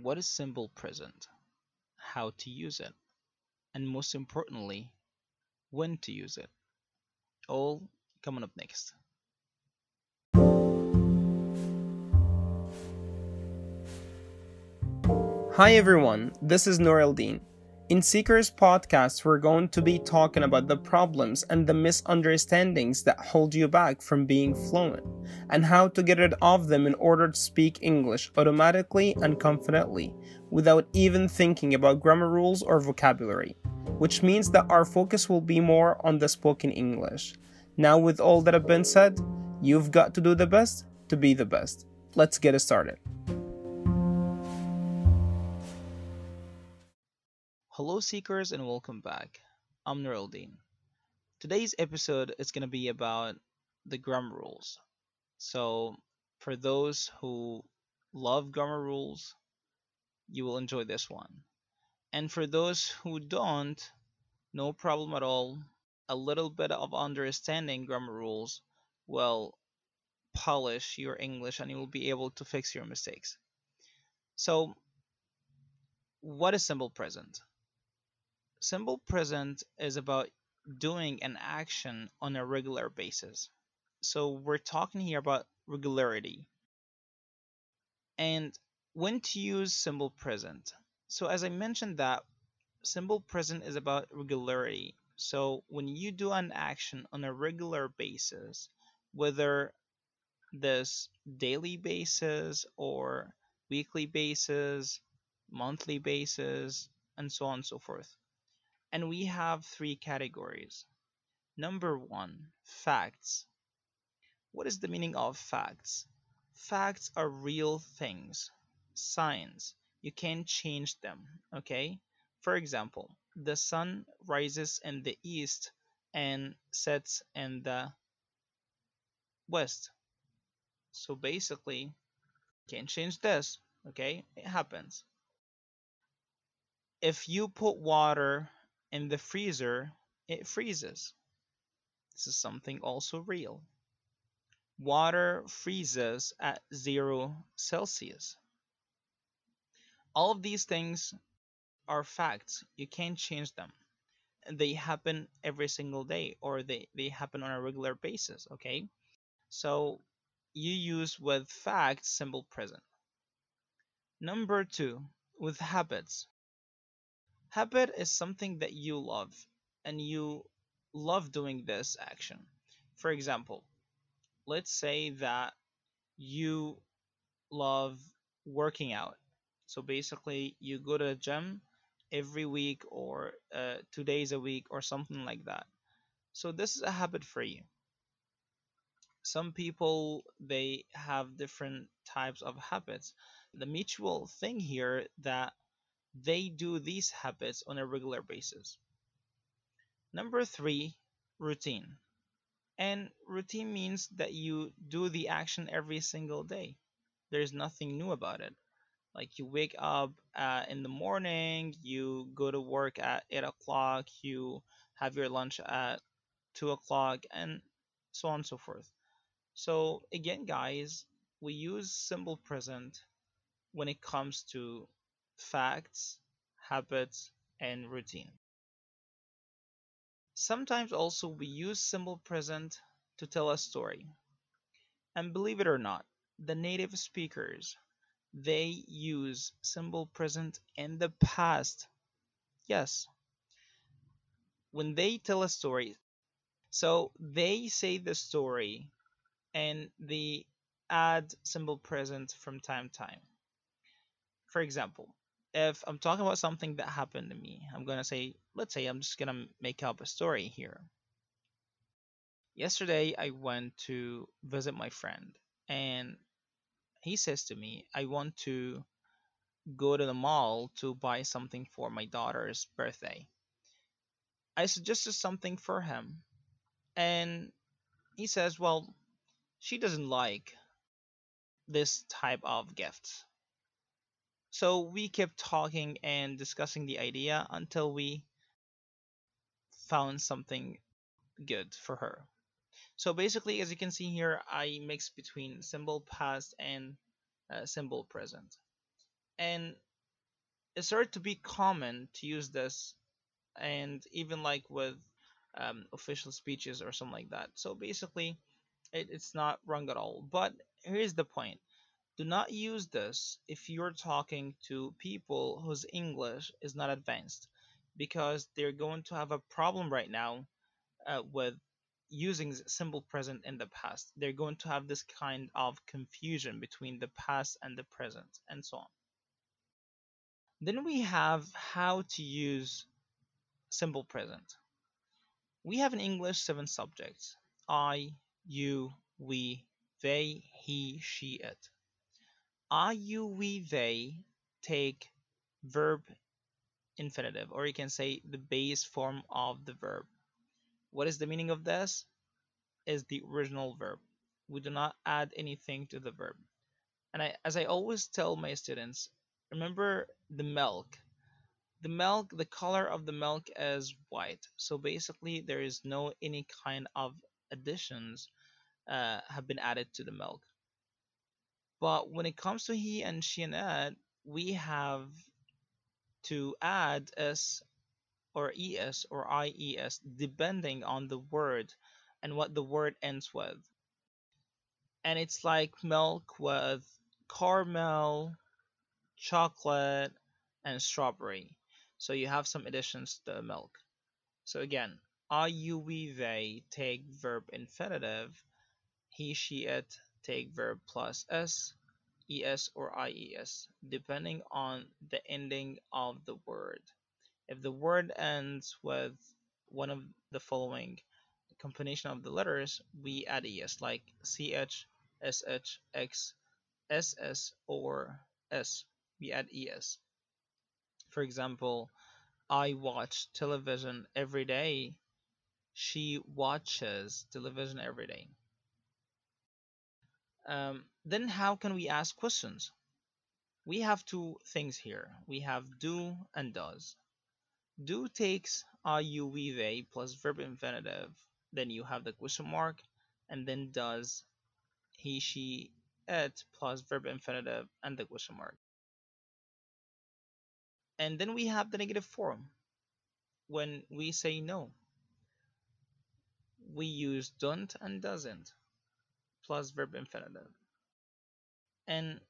What is simple present? How to use it? And most importantly, when to use it? All coming up next. Hi everyone, this is Noor Eldeen. In Seekers podcast, we're going to be talking about the problems and the misunderstandings that hold you back from being fluent and how to get rid of them in order to speak English automatically and confidently without even thinking about grammar rules or vocabulary, which means that our focus will be more on the spoken English. Now, with all that have been said, you've got to do the best to be the best. Let's get it started. Hello, seekers, and welcome back. I'm Nuruldin. Today's episode is going to be about the grammar rules. So, for those who love grammar rules, you will enjoy this one. And for those who don't, no problem at all. A little bit of understanding grammar rules will polish your English and you will be able to fix your mistakes. So, what is simple present? Simple present is about doing an action on a regular basis. So we're talking here about regularity. And when to use simple present. So as I mentioned that simple present is about regularity. So when you do an action on a regular basis, whether this daily basis or weekly basis, monthly basis, and so on and so forth. And we have three categories. Number one, facts. What is the meaning of facts? Facts are real things, signs. You can't change them, okay? For example, the sun rises in the east and sets in the west. So basically, can't change this, okay? It happens. If you put water in the freezer, it freezes. This is something also real. Water freezes at 0 Celsius. All of these things are facts. You can't change them. They happen every single day or they, they happen on a regular basis, okay? So you use with facts simple present. Number two, with habits. Habit is something that you love and you love doing this action. For example, let's say that you love working out. So basically, you go to the gym every week or uh, two days a week or something like that. So this is a habit for you. Some people they have different types of habits. The mutual thing here that they do these habits on a regular basis. Number three, routine. And routine means that you do the action every single day. There's nothing new about it. Like you wake up uh, in the morning, you go to work at 8 o'clock, you have your lunch at 2 o'clock, and so on and so forth. So, again, guys, we use simple present when it comes to facts, habits, and routine. Sometimes also we use simple present to tell a story. And believe it or not, the native speakers they use simple present in the past. Yes. When they tell a story, so they say the story and they add simple present from time to time. For example, if I'm talking about something that happened to me, I'm gonna say, let's say I'm just gonna make up a story here. Yesterday, I went to visit my friend, and he says to me, I want to go to the mall to buy something for my daughter's birthday. I suggested something for him, and he says, Well, she doesn't like this type of gifts. So we kept talking and discussing the idea until we found something good for her. So basically, as you can see here, I mix between simple past and uh, simple present. And it started to be common to use this, and even like with um, official speeches or something like that. So basically, it, it's not wrong at all. But here's the point do not use this if you're talking to people whose English is not advanced because they're going to have a problem right now uh, with using simple present in the past. They're going to have this kind of confusion between the past and the present and so on. Then we have how to use simple present. We have in English seven subjects I, you, we, they, he, she, it. I, you, we, they take verb infinitive, or you can say the base form of the verb. What is the meaning of this? Is the original verb. We do not add anything to the verb. And I, as I always tell my students, remember the milk. The milk, the color of the milk is white. So basically, there is no any kind of additions uh, have been added to the milk. But when it comes to he and she and it, we have to add s or es or ies depending on the word and what the word ends with. And it's like milk with caramel, chocolate, and strawberry. So you have some additions to the milk. So again, I, you, we, they take verb infinitive. He, she, it take verb plus s, es, or ies, depending on the ending of the word. If the word ends with one of the following combination of the letters, we add es, like ch, sh, x, ss, or s. We add es. For example, I watch television every day. She watches television every day. Um, then how can we ask questions? We have two things here. We have do and does. Do takes are you, we, they plus verb infinitive. Then you have the question mark, and then does he, she, it plus verb infinitive and the question mark. And then we have the negative form. When we say no, we use don't and doesn't plus verb infinitive. And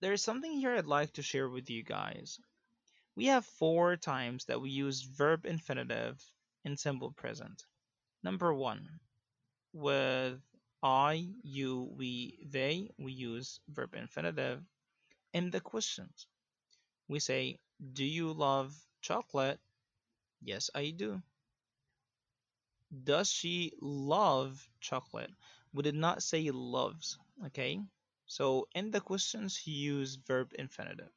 there's something here I'd like to share with you guys. We have four times that we use verb infinitive in simple present. Number one, with I, you, we, they, we use verb infinitive in the questions. We say, Do you love chocolate? Yes, I do. Does she love chocolate? We did not say loves, okay? So in the questions, use verb infinitive.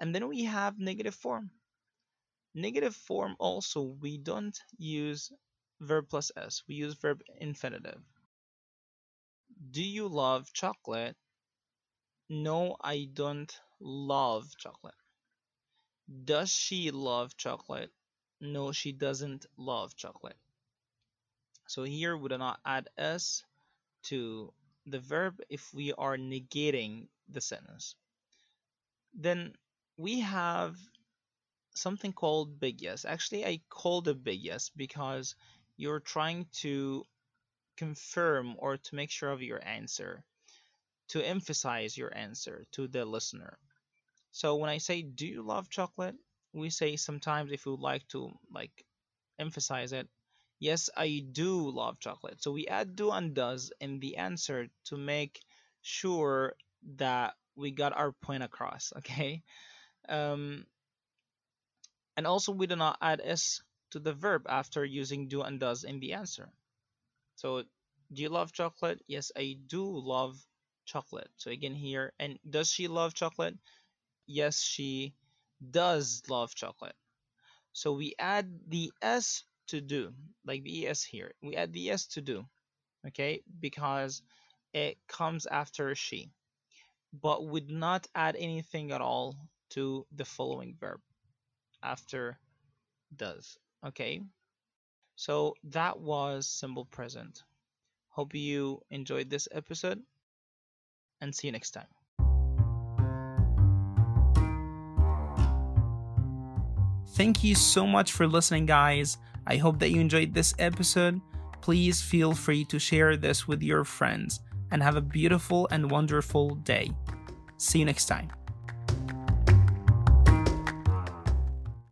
And then we have negative form. Negative form also, we don't use verb plus s, we use verb infinitive. Do you love chocolate? No, I don't love chocolate. Does she love chocolate? No, she doesn't love chocolate. So here we do not add s to the verb if we are negating the sentence. Then we have something called big yes. Actually, I called it big yes because you're trying to confirm or to make sure of your answer, to emphasize your answer to the listener. So when I say, "Do you love chocolate?" we say sometimes if you would like to like emphasize it, yes, I do love chocolate. So we add do and does in the answer to make sure that we got our point across. Okay. Um, and also we do not add s to the verb after using do and does in the answer. So do you love chocolate? Yes, I do love chocolate. So again here, and does she love chocolate? Yes, she does love chocolate. So we add the s to do, like the es here. We add the es to do, okay, because it comes after she. But do not add anything at all to the following verb after does, okay? So that was simple present. Hope you enjoyed this episode and see you next time. Thank you so much for listening, guys. I hope that you enjoyed this episode. Please feel free to share this with your friends and have a beautiful and wonderful day. See you next time.